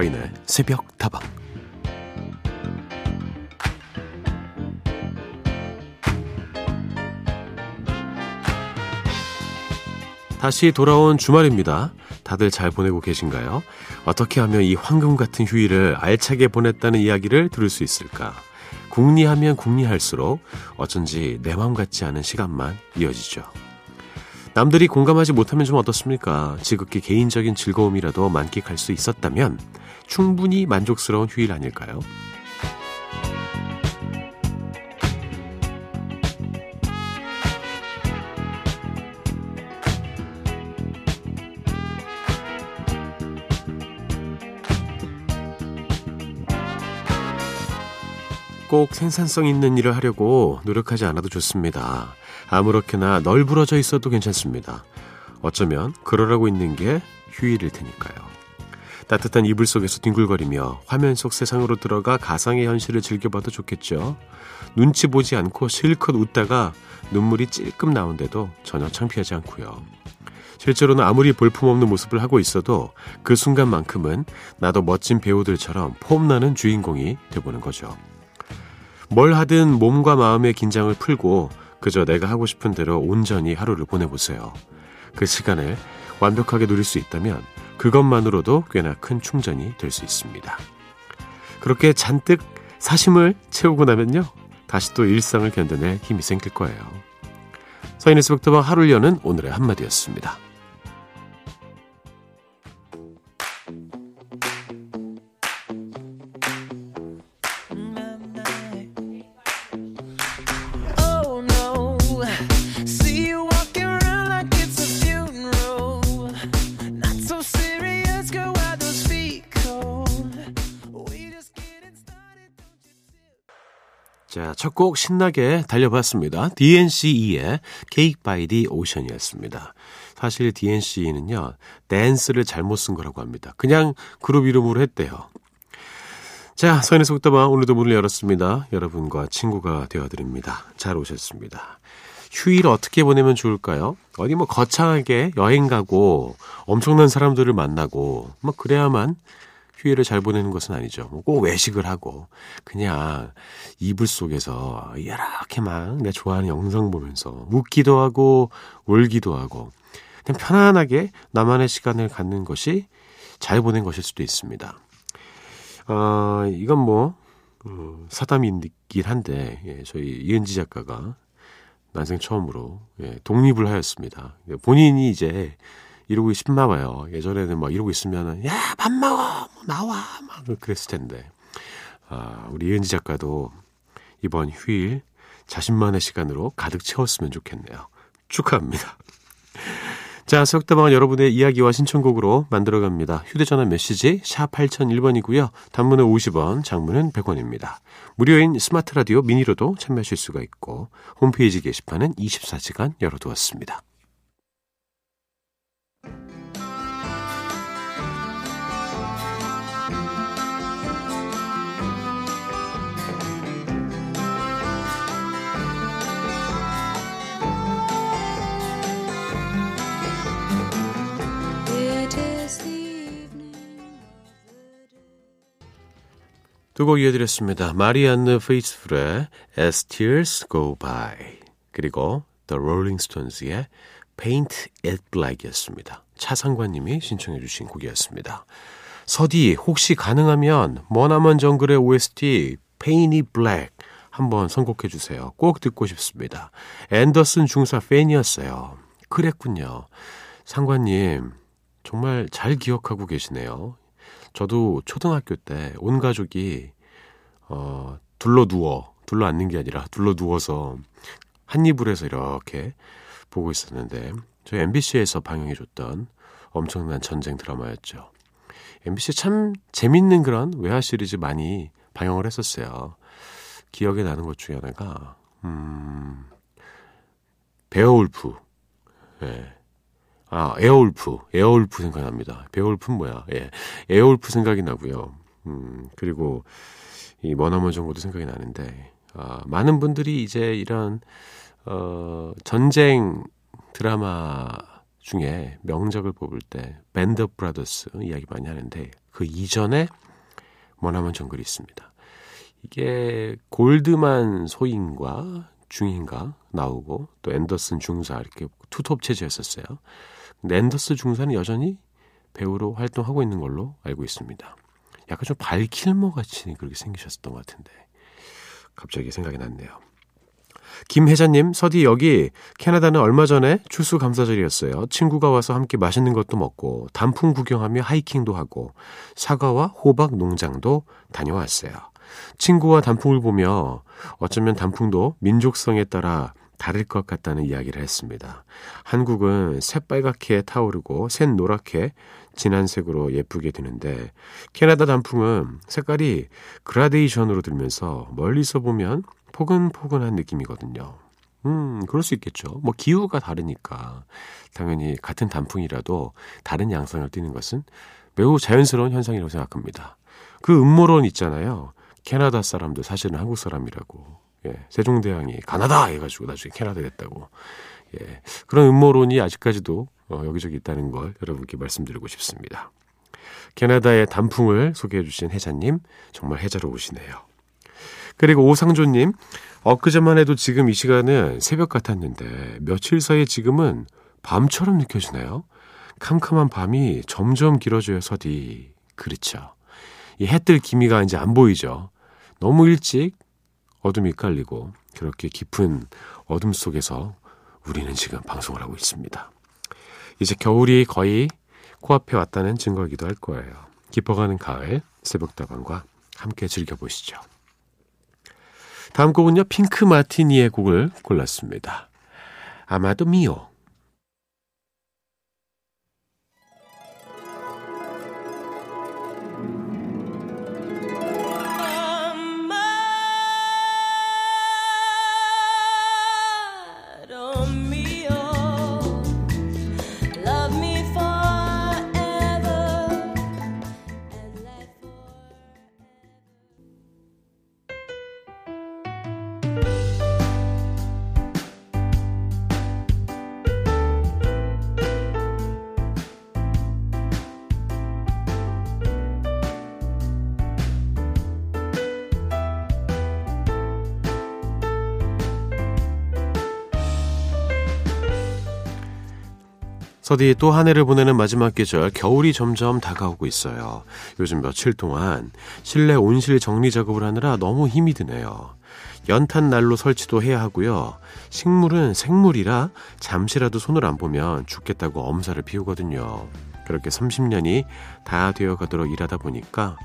서인의 새벽 다방 다시 돌아온 주말입니다. 다들 잘 보내고 계신가요? 어떻게 하면 이 황금 같은 휴일을 알차게 보냈다는 이야기를 들을 수 있을까? 궁리하면 궁리할수록 어쩐지 내 마음 같지 않은 시간만 이어지죠. 남들이 공감하지 못하면 좀 어떻습니까? 지극히 개인적인 즐거움이라도 만끽할 수 있었다면 충분히 만족스러운 휴일 아닐까요? 꼭 생산성 있는 일을 하려고 노력하지 않아도 좋습니다. 아무렇게나 널브러져 있어도 괜찮습니다. 어쩌면 그러라고 있는 게 휴일일 테니까요. 따뜻한 이불 속에서 뒹굴거리며 화면 속 세상으로 들어가 가상의 현실을 즐겨봐도 좋겠죠. 눈치 보지 않고 실컷 웃다가 눈물이 찔끔 나온데도 전혀 창피하지 않고요. 실제로는 아무리 볼품없는 모습을 하고 있어도 그 순간만큼은 나도 멋진 배우들처럼 폼나는 주인공이 돼보는 거죠. 뭘 하든 몸과 마음의 긴장을 풀고 그저 내가 하고 싶은 대로 온전히 하루를 보내보세요. 그 시간을 완벽하게 누릴 수 있다면 그것만으로도 꽤나 큰 충전이 될 수 있습니다. 그렇게 잔뜩 사심을 채우고 나면요. 다시 또 일상을 견뎌낼 힘이 생길 거예요. 서인의 스백터방 하루를 여는 오늘의 한마디였습니다. 첫 곡 신나게 달려봤습니다. DNCE의 Cake by the Ocean이었습니다. 사실 DNCE는요, 댄스를 잘못 쓴 거라고 합니다. 그냥 그룹 이름으로 했대요. 자, 서인의 속도방 오늘도 문을 열었습니다. 여러분과 친구가 되어드립니다. 잘 오셨습니다. 휴일 어떻게 보내면 좋을까요? 어디 뭐 거창하게 여행 가고 엄청난 사람들을 만나고 뭐 그래야만 휴일을 잘 보내는 것은 아니죠. 뭐꼭 외식을 하고 그냥 이불 속에서 이렇게 막내 좋아하는 영상 보면서 웃기도 하고 울기도 하고 그냥 편안하게 나만의 시간을 갖는 것이 잘 보낸 것일 수도 있습니다. 어, 이건 뭐 어, 사담이긴 한데 예, 저희 이은지 작가가 난생 처음으로 예, 독립을 하였습니다. 본인이 이제 이러고 싶나 봐요. 예전에는 막 이러고 있으면은 야 밥 먹어 뭐 나와 막 그랬을 텐데 아, 우리 이은지 작가도 이번 휴일 자신만의 시간으로 가득 채웠으면 좋겠네요. 축하합니다. 자, 석다방은 여러분의 이야기와 신청곡으로 만들어갑니다. 휴대전화 메시지 샵 8001번이고요. 단문은 50원, 장문은 100원입니다. 무료인 스마트 라디오 미니로도 참여하실 수가 있고 홈페이지 게시판은 24시간 열어두었습니다. 두 곡 이어드렸습니다. 마리안느 페이스풀의 As Tears Go By 그리고 The Rolling Stones의 Paint It Black이었습니다. 차상관님이 신청해 주신 곡이었습니다. 서디 혹시 가능하면 머나먼 정글의 OST Paint It Black 한번 선곡해 주세요. 꼭 듣고 싶습니다. 앤더슨 중사 팬이었어요. 그랬군요. 상관님 정말 잘 기억하고 계시네요. 저도 초등학교 때 온 가족이 어 둘러 누워 둘러 앉는 게 아니라 둘러 누워서 한 이불에서 이렇게 보고 있었는데 저희 MBC에서 방영해 줬던 엄청난 전쟁 드라마였죠. MBC 참 재밌는 그런 외화 시리즈 많이 방영을 했었어요. 기억에 나는 것 중에 하나가 음 베어울프 예. 네. 아, 에어울프. 에어울프 생각납니다. 베어울프는 뭐야? 예. 에어울프 생각이 나고요. 음, 그리고 이 머나먼 정글도 생각이 나는데, 아, 많은 분들이 이제 이런, 어, 전쟁 드라마 중에 명작을 뽑을 때, 밴드 브라더스 이야기 많이 하는데, 그 이전에 머나먼 정글이 있습니다. 이게 골드만 소윈가 중윈가 나오고 또 앤더슨 중사 이렇게 투톱 체제였었어요. 근데 앤더스 중사는 여전히 배우로 활동하고 있는 걸로 알고 있습니다. 약간 좀 발킬머 같이 그렇게 생기셨었던 것 같은데 갑자기 생각이 났네요. 김혜자님, 서디 여기 캐나다는 얼마 전에 출수 감사절이었어요. 친구가 와서 함께 맛있는 것도 먹고 단풍 구경하며 하이킹도 하고 사과와 호박 농장도 다녀왔어요. 친구와 단풍을 보며 어쩌면 단풍도 민족성에 따라 다를 것 같다는 이야기를 했습니다. 한국은 새빨갛게 타오르고 샛노랗게 진한 색으로 예쁘게 되는데 캐나다 단풍은 색깔이 그라데이션으로 들면서 멀리서 보면 포근포근한 느낌이거든요. 음, 그럴 수 있겠죠. 뭐 기후가 다르니까 당연히 같은 단풍이라도 다른 양상을 띠는 것은 매우 자연스러운 현상이라고 생각합니다. 그 음모론 있잖아요. 캐나다 사람도 사실은 한국 사람이라고. 예, 세종대왕이 가나다 해가지고 나중에 캐나다 됐다고. 예, 그런 음모론이 아직까지도 어, 여기저기 있다는 걸 여러분께 말씀드리고 싶습니다. 캐나다의 단풍을 소개해 주신 혜자님 정말 해자로우시네요. 그리고 오상조님 엊그제만 해도 지금 이 시간은 새벽 같았는데 며칠 사이에 지금은 밤처럼 느껴지네요. 캄캄한 밤이 점점 길어져요 서디. 그렇죠. 이 해뜰 기미가 이제 안 보이죠. 너무 일찍 어둠이 깔리고 그렇게 깊은 어둠 속에서 우리는 지금 방송을 하고 있습니다. 이제 겨울이 거의 코앞에 왔다는 증거이기도 할 거예요. 깊어가는 가을 새벽다방과 함께 즐겨보시죠. 다음 곡은요 핑크 마티니의 곡을 골랐습니다. 아마도 미오 서디 또 한 해를 보내는 마지막 계절 겨울이 점점 다가오고 있어요. 요즘 며칠 동안 실내 온실 정리 작업을 하느라 너무 힘이 드네요. 연탄 난로 설치도 해야 하고요. 식물은 생물이라 잠시라도 손을 안 보면 죽겠다고 엄살을 피우거든요. 그렇게 30년이 다 되어 가도록 일하다 보니까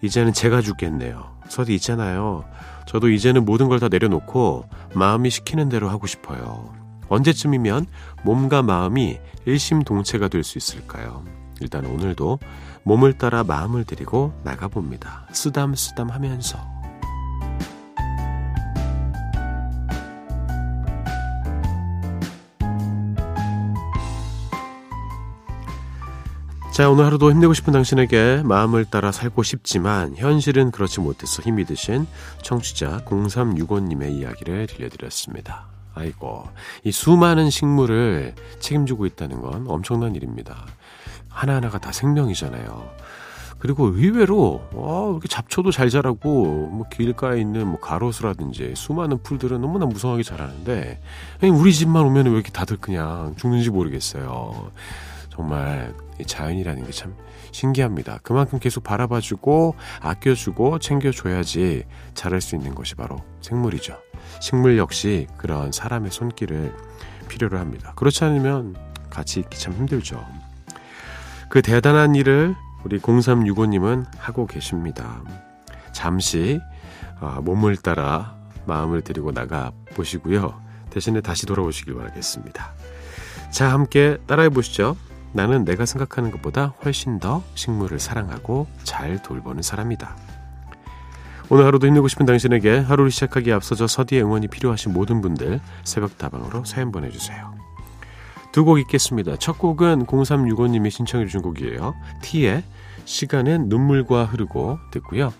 이제는 제가 죽겠네요. 서디 있잖아요. 저도 이제는 모든 걸 다 내려놓고 마음이 시키는 대로 하고 싶어요. 언제쯤이면 몸과 마음이 일심동체가 될 수 있을까요? 일단 오늘도 몸을 따라 마음을 들이고 나가봅니다. 쓰담쓰담 하면서. 자, 오늘 하루도 힘내고 싶은 당신에게 마음을 따라 살고 싶지만 현실은 그렇지 못해서 힘이 드신 청취자 0365님의 이야기를 들려드렸습니다. 아이고, 이 수많은 식물을 책임지고 있다는 건 엄청난 일입니다. 하나하나가 다 생명이잖아요. 그리고 의외로 와, 이렇게 잡초도 잘 자라고 뭐 길가에 있는 뭐 가로수라든지 수많은 풀들은 너무나 무성하게 자라는데 우리 집만 오면 왜 이렇게 다들 그냥 죽는지 모르겠어요. 정말 자연이라는 게 참 신기합니다. 그만큼 계속 바라봐주고 아껴주고 챙겨줘야지 자랄 수 있는 것이 바로 생물이죠. 식물 역시 그런 사람의 손길을 필요로 합니다. 그렇지 않으면 같이 있기 참 힘들죠. 그 대단한 일을 우리 0365님은 하고 계십니다. 잠시 어, 몸을 따라 마음을 들이고 나가 보시고요. 대신에 다시 돌아오시길 바라겠습니다. 자, 함께 따라해 보시죠. 나는 내가 생각하는 것보다 훨씬 더 식물을 사랑하고 잘 돌보는 사람이다. 오늘 하루도 힘내고 싶은 당신에게 하루를 시작하기에 앞서서 서디의 응원이 필요하신 모든 분들 새벽 다방으로 사연 보내주세요. 두 곡 있겠습니다. 첫 곡은 0365님이 신청해 주신 곡이에요. T의 시간은 눈물과 흐르고 듣고요.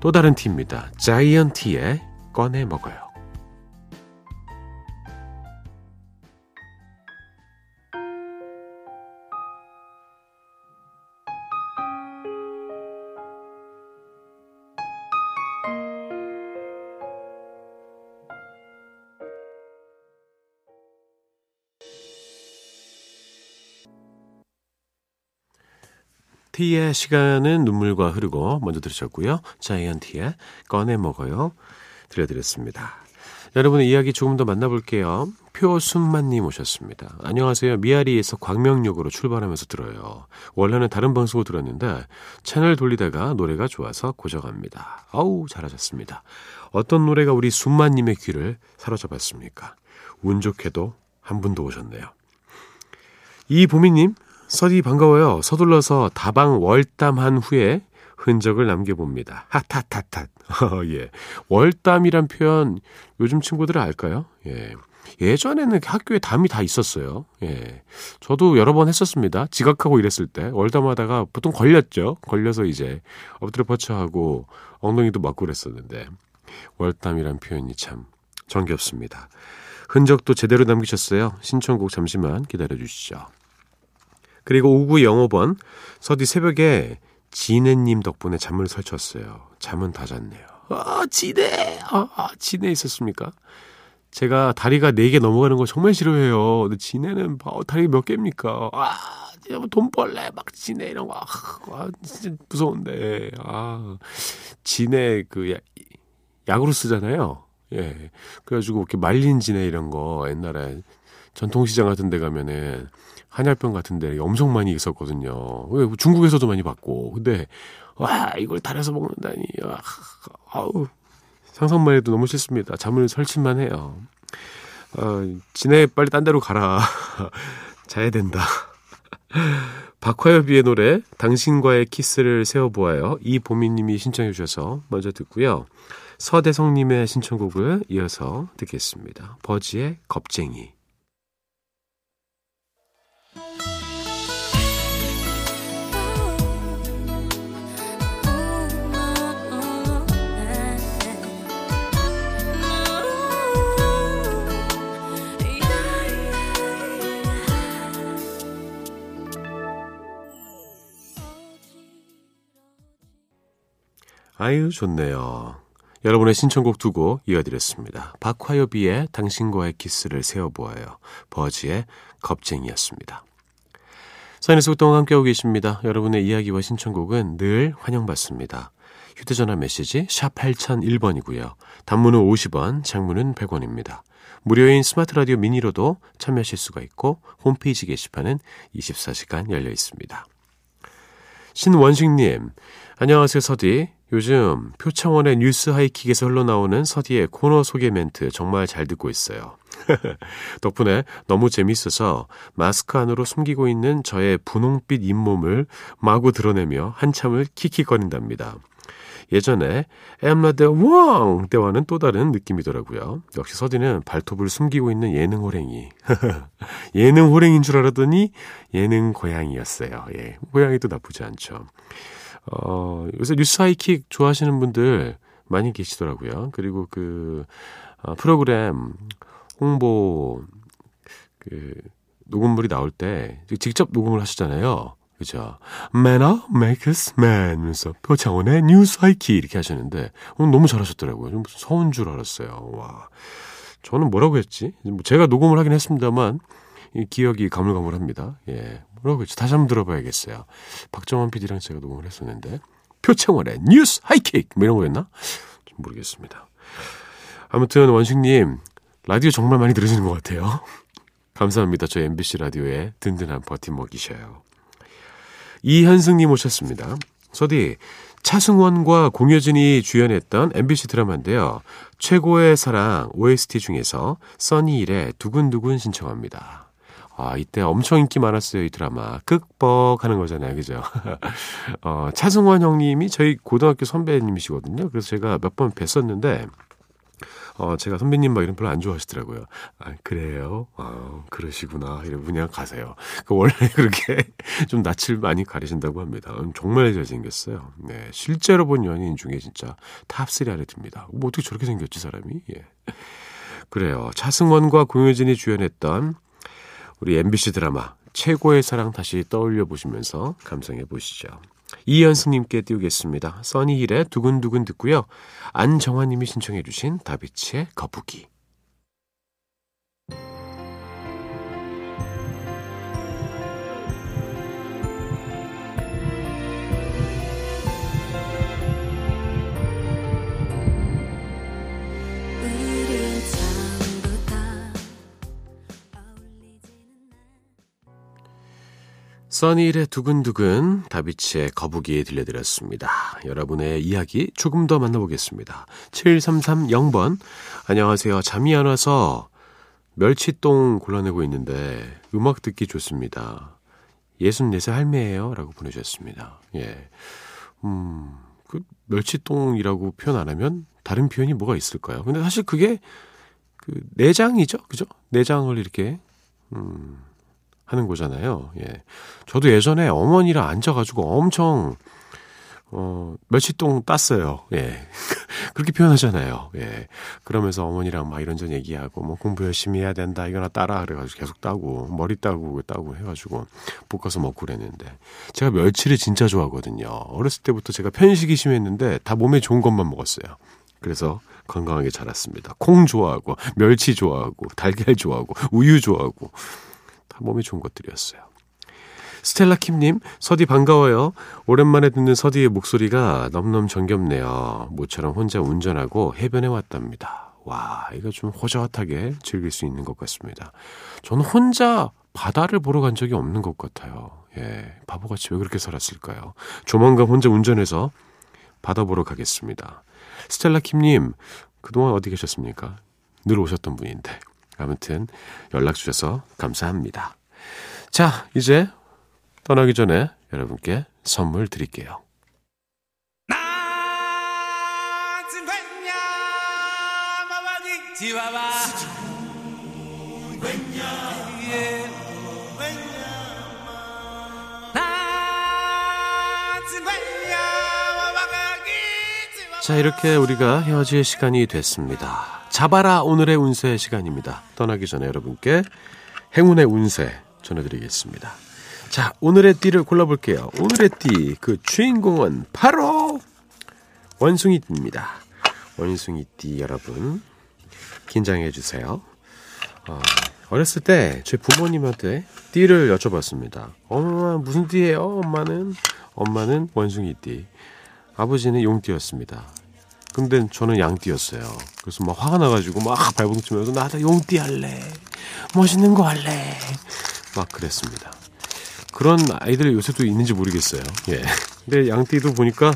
또 다른 T입니다. 자이언티의 꺼내 먹어요. T의 시간은 눈물과 흐르고 먼저 들으셨고요. 자이언티의 꺼내 먹어요. 들려드렸습니다. 여러분의 이야기 조금 더 만나볼게요. 표순만님 오셨습니다. 안녕하세요. 미아리에서 광명역으로 출발하면서 들어요. 원래는 다른 방송을 들었는데 채널 돌리다가 노래가 좋아서 고정합니다. 아우 잘하셨습니다. 어떤 노래가 우리 순만님의 귀를 사로잡았습니까? 운 좋게도 한 분도 오셨네요. 이보미님, 서디 반가워요. 서둘러서 다방 월담한 후에 흔적을 남겨봅니다. 핫핫핫핫. 예. 월담이란 표현 요즘 친구들은 알까요? 예. 예전에는 학교에 담이 다 있었어요. 예. 저도 여러 번 했었습니다. 지각하고 이랬을 때 월담하다가 보통 걸렸죠. 걸려서 이제 엎드려 뻗쳐하고 엉덩이도 맞고 그랬었는데 월담이란 표현이 참 정겹습니다. 흔적도 제대로 남기셨어요. 신청곡 잠시만 기다려 주시죠. 그리고 5905번 서디 새벽에 지네님 덕분에 잠을 설쳤어요. 잠은 다 잤네요. 아, 지네! 아, 아 지네 있었습니까? 제가 다리가 4개 넘어가는 거 정말 싫어해요. 근데 지네는 어, 다리 몇 개입니까? 아, 뭐 돈벌레, 막 지네 이런 거. 아, 아, 진짜 무서운데. 아, 지네 그 야, 약으로 쓰잖아요. 예. 그래가지고 이렇게 말린 지네 이런 거 옛날에 전통시장 같은 데 가면은 한약병 같은 데 엄청 많이 있었거든요. 중국에서도 많이 봤고. 근데, 와, 이걸 달여서 먹는다니. 와, 아우, 상상만 해도 너무 싫습니다. 잠을 설치만 해요. 어, 지네 빨리 딴 데로 가라. 자야 된다. 박화여비의 노래 당신과의 키스를 세워보아요. 이보미님이 신청해 주셔서 먼저 듣고요. 서대성님의 신청곡을 이어서 듣겠습니다. 버지의 겁쟁이. 아유, 좋네요. 여러분의 신청곡 두고 이어드렸습니다. 박화요비의 당신과의 키스를 세워보아요. 버지의 겁쟁이였습니다. 사인에서 그동안 함께하고 계십니다. 여러분의 이야기와 신청곡은 늘 환영받습니다. 휴대전화 메시지 샵 8001번이고요. 단문은 50원, 장문은 100원입니다. 무료인 스마트 라디오 미니로도 참여하실 수가 있고 홈페이지 게시판은 24시간 열려 있습니다. 신원식님, 안녕하세요, 서디. 요즘 표창원의 뉴스 하이킥에서 흘러나오는 서디의 코너 소개 멘트 정말 잘 듣고 있어요. 덕분에 너무 재밌어서 마스크 안으로 숨기고 있는 저의 분홍빛 잇몸을 마구 드러내며 한참을 킥킥거린답니다. 예전에 엠라데 왕 때와는 또 다른 느낌이더라고요. 역시 서디는 발톱을 숨기고 있는 예능 호랭이. 예능 호랭인 줄 알았더니 예능 고양이였어요. 예. 고양이도 나쁘지 않죠. 어, 요새 뉴스 하이킥 좋아하시는 분들 많이 계시더라고요. 그리고 그, 어, 프로그램 홍보, 그, 녹음물이 나올 때 직접 녹음을 하시잖아요. 그죠? Manner makes man. 면서 표창원의 뉴스 하이킥 이렇게 하셨는데, 어, 너무 잘하셨더라고요. 좀 서운 줄 알았어요. 와. 저는 뭐라고 했지? 뭐 제가 녹음을 하긴 했습니다만, 이 기억이 가물가물합니다. 예. 뭐라고 했지? 다시 한번 들어봐야겠어요. 박정원 PD랑 제가 녹음을 했었는데 표창원의 뉴스 하이킥 뭐 이런 거였나? 좀 모르겠습니다. 아무튼 원식님 라디오 정말 많이 들으시는 것 같아요. 감사합니다. 저희 MBC 라디오에 든든한 버팀목이셔요. 이현승님 오셨습니다. 서디 차승원과 공효진이 주연했던 MBC 드라마인데요. 최고의 사랑 OST 중에서 써니일의 두근두근 신청합니다. 아, 이때 엄청 인기 많았어요, 이 드라마. 끄뻑 하는 거잖아요, 그죠? 어, 차승원 형님이 저희 고등학교 선배님이시거든요. 그래서 제가 몇 번 뵀었는데, 어, 제가 선배님 막 이런 별로 안 좋아하시더라고요. 아, 그래요? 아, 그러시구나. 이러고 그냥 가세요. 그 원래 그렇게 좀 낯을 많이 가리신다고 합니다. 음, 정말 잘생겼어요. 네. 실제로 본 연예인 중에 진짜 탑3 안에 듭니다. 뭐 어떻게 저렇게 생겼지, 사람이? 예. 그래요. 차승원과 공효진이 주연했던 우리 MBC 드라마 최고의 사랑 다시 떠올려 보시면서 감상해 보시죠. 이현승님께 띄우겠습니다. 써니힐의 두근두근 듣고요. 안정환님이 신청해 주신 다비치의 거북이. 써니일의 두근두근, 다비치의 거북이 들려드렸습니다. 여러분의 이야기 조금 더 만나보겠습니다. 7330번, 안녕하세요. 잠이 안 와서 멸치똥 골라내고 있는데 음악 듣기 좋습니다. 64세 할매예요. 라고 보내주셨습니다. 예. 음, 그 멸치똥이라고 표현 안 하면 다른 표현이 뭐가 있을까요? 근데 사실 그게 그 내장이죠. 그죠? 내장을 이렇게, 음, 하는 거잖아요. 예. 저도 예전에 어머니랑 앉아가지고 엄청, 어, 멸치똥 땄어요. 예. 그렇게 표현하잖아요. 예. 그러면서 어머니랑 막 이런저런 얘기하고, 뭐 공부 열심히 해야 된다, 이거나 따라, 그래가지고 계속 따고, 머리 따고, 따고 해가지고, 볶아서 먹고 그랬는데. 제가 멸치를 진짜 좋아하거든요. 어렸을 때부터 제가 편식이 심했는데, 다 몸에 좋은 것만 먹었어요. 그래서 건강하게 자랐습니다. 콩 좋아하고, 멸치 좋아하고, 달걀 좋아하고, 우유 좋아하고, 다 몸에 좋은 것들이었어요. 스텔라 킴님, 서디 반가워요. 오랜만에 듣는 서디의 목소리가 넘넘 정겹네요. 모처럼 혼자 운전하고 해변에 왔답니다. 와, 이거 좀 호젓하게 즐길 수 있는 것 같습니다. 저는 혼자 바다를 보러 간 적이 없는 것 같아요. 예, 바보같이 왜 그렇게 살았을까요? 조만간 혼자 운전해서 바다 보러 가겠습니다. 스텔라 킴님, 그동안 어디 계셨습니까? 늘 오셨던 분인데. 아무튼 연락 주셔서 감사합니다. 자, 이제 떠나기 전에 여러분께 선물 드릴게요. 자, 이렇게 우리가 헤어질 시간이 됐습니다. 잡아라 오늘의 운세 시간입니다. 떠나기 전에 여러분께 행운의 운세 전해드리겠습니다. 자, 오늘의 띠를 골라볼게요. 오늘의 띠, 그 주인공은 바로 원숭이띠입니다. 원숭이띠 여러분, 긴장해주세요. 어, 어렸을 때 제 부모님한테 띠를 여쭤봤습니다. 엄마, 무슨 띠예요? 엄마는? 엄마는 원숭이띠. 아버지는 용띠였습니다. 근데 저는 양띠였어요. 그래서 막 화가 나가지고 막 발버둥 치면서 나도 용띠 할래. 멋있는 거 할래. 막 그랬습니다. 그런 아이들 요새도 있는지 모르겠어요. 예. 근데 양띠도 보니까,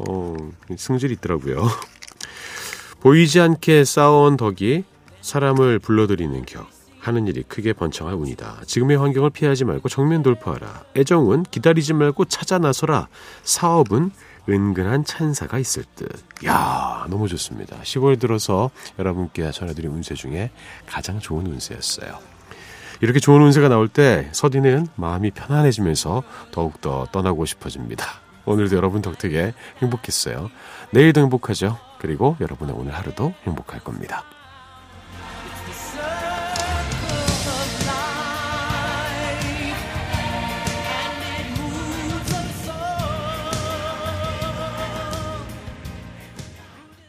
어, 승질이 있더라고요. 보이지 않게 쌓아온 덕이 사람을 불러들이는 격. 하는 일이 크게 번창할 운이다. 지금의 환경을 피하지 말고 정면 돌파하라. 애정은 기다리지 말고 찾아 나서라. 사업은 은근한 찬사가 있을 듯. 야 너무 좋습니다. 10월 들어서 여러분께 전해드린 운세 중에 가장 좋은 운세였어요. 이렇게 좋은 운세가 나올 때 서디는 마음이 편안해지면서 더욱더 떠나고 싶어집니다. 오늘도 여러분 덕택에 행복했어요. 내일도 행복하죠. 그리고 여러분의 오늘 하루도 행복할 겁니다.